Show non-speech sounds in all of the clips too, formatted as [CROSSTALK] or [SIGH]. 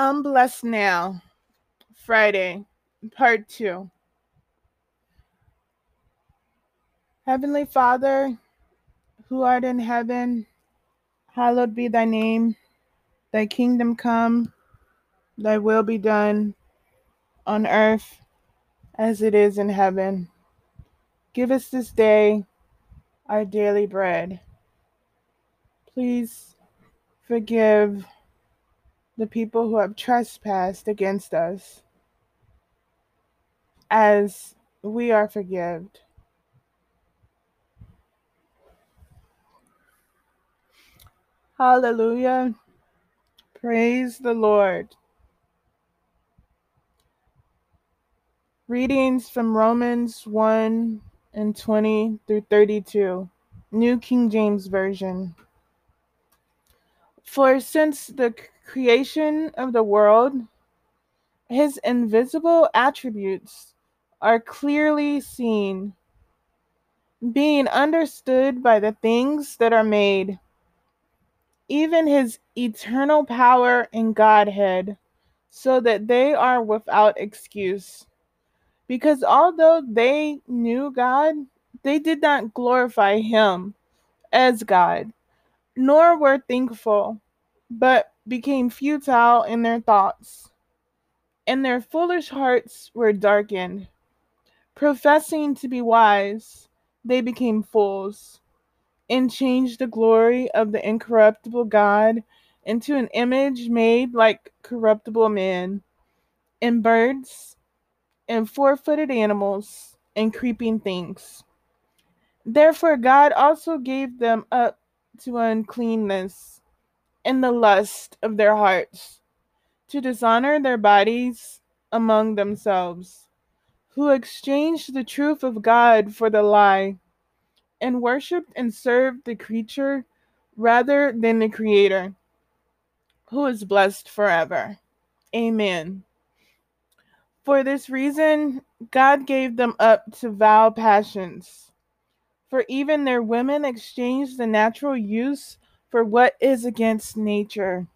I'm blessed now. Friday, part two. Heavenly Father, who art in heaven, hallowed be thy name. Thy kingdom come, thy will be done on earth as it is in heaven. Give us this day our daily bread. Please forgive the people who have trespassed against us as we are forgiven. Hallelujah. Praise the Lord. Readings from Romans 1 and 20 through 32, New King James Version. For since the creation of the world, his invisible attributes are clearly seen, being understood by the things that are made, even his eternal power and Godhead, so that they are without excuse. Because although they knew God, they did not glorify him as God, nor were thankful, but became futile in their thoughts, and their foolish hearts were darkened. Professing to be wise, they became fools, and changed the glory of the incorruptible God into an image made like corruptible man, and birds, and four footed animals, and creeping things. Therefore, God also gave them up to uncleanness in the lust of their hearts, to dishonor their bodies among themselves, who exchanged the truth of God for the lie, and worshipped and served the creature rather than the Creator, who is blessed forever. Amen. For this reason, God gave them up to vile passions. For even their women exchanged the natural use for what is against nature.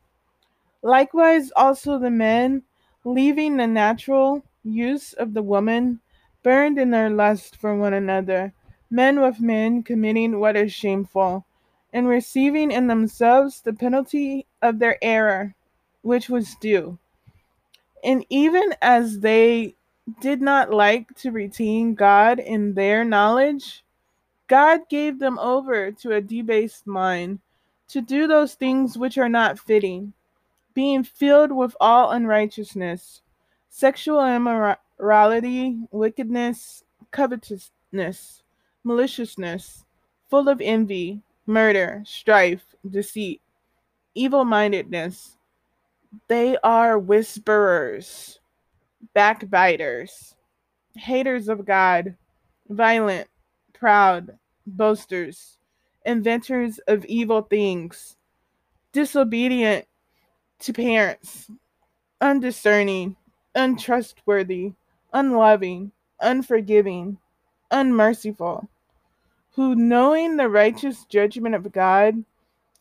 Likewise, also the men, leaving the natural use of the woman, burned in their lust for one another, men with men committing what is shameful, and receiving in themselves the penalty of their error, which was due. And even as they did not like to retain God in their knowledge, God gave them over to a debased mind to do those things which are not fitting, being filled with all unrighteousness, sexual immorality, wickedness, covetousness, maliciousness, full of envy, murder, strife, deceit, evil mindedness. They are whisperers, backbiters, haters of God, violent, proud, boasters inventors of evil things, disobedient to parents, undiscerning, untrustworthy, unloving, unforgiving, unmerciful, who, knowing the righteous judgment of God,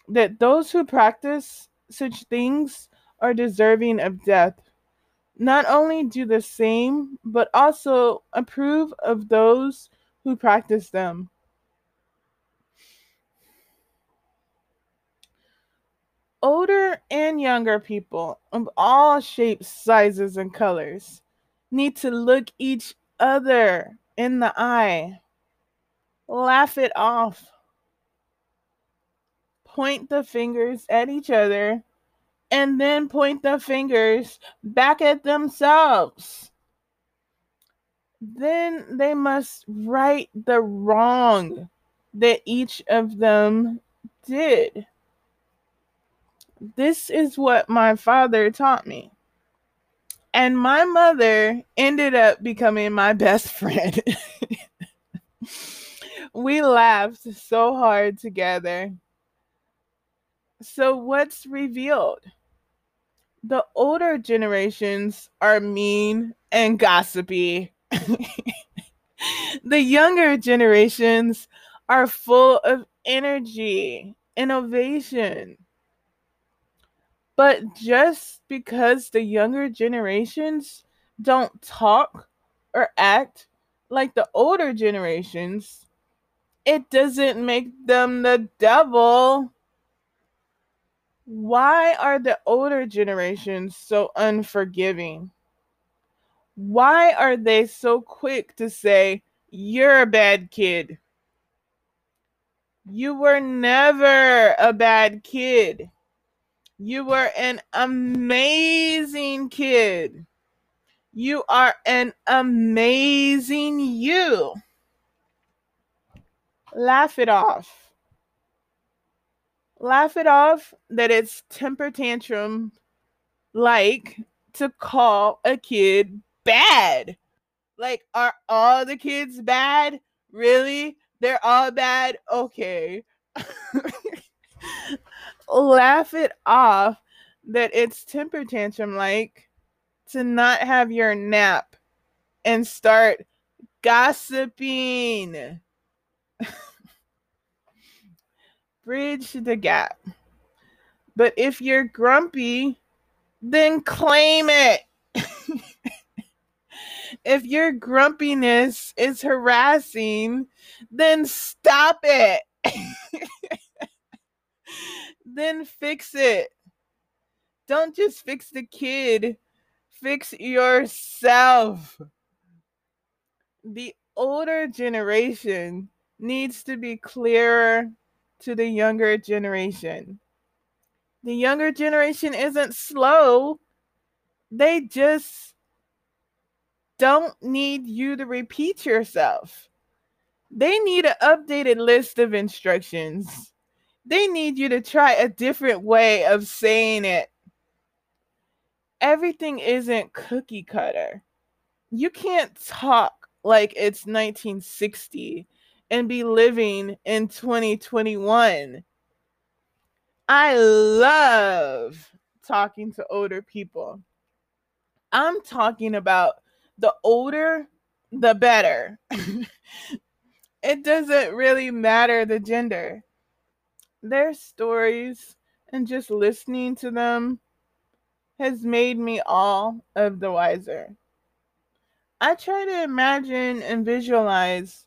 that those who practice such things are deserving of death, not only do the same, but also approve of those who practice them. Older and younger people of all shapes, sizes, and colors need to look each other in the eye, laugh it off, point the fingers at each other, and then point the fingers back at themselves. Then they must right the wrong that each of them did. This is what my father taught me. And my mother ended up becoming my [LAUGHS] best friend. [LAUGHS] we laughed so hard together. So, what's revealed? The older generations are mean and gossipy. [LAUGHS] the younger generations are full of energy, innovation, But just because the younger generations don't talk or act like the older generations, it doesn't make them the devil. Why are the older generations so unforgiving? Why are they so quick to say, You're a bad kid? You were never a bad kid. You were an amazing kid. You are an amazing you. Laugh it off. Laugh it off that it's temper tantrum like to call a kid bad. Like, are all the kids bad? Really? They're all bad? Okay. [LAUGHS] Laugh it off that it's temper tantrum like to not have your nap and start gossiping. [LAUGHS] Bridge the gap. But if you're grumpy, then claim it. [LAUGHS] if your grumpiness is harassing, then stop it. [LAUGHS] then fix it. Don't just fix the kid, fix yourself. The older generation needs to be clearer to the younger generation. The younger generation isn't slow, they just don't need you to repeat yourself. They need an updated list of instructions. They need you to try a different way of saying it. Everything isn't cookie cutter. You can't talk like it's 1960 and be living in 2021. I love talking to older people. I'm talking about the older, the better. [LAUGHS] it doesn't really matter the gender. Their stories and just listening to them has made me all of the wiser. I try to imagine and visualize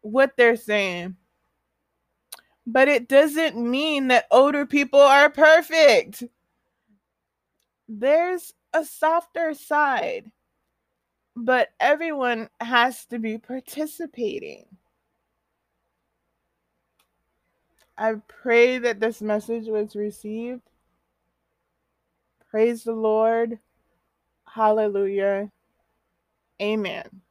what they're saying. But it doesn't mean that older people are perfect. There's a softer side, but everyone has to be participating. I pray that this message was received. Praise the Lord. Hallelujah. Amen.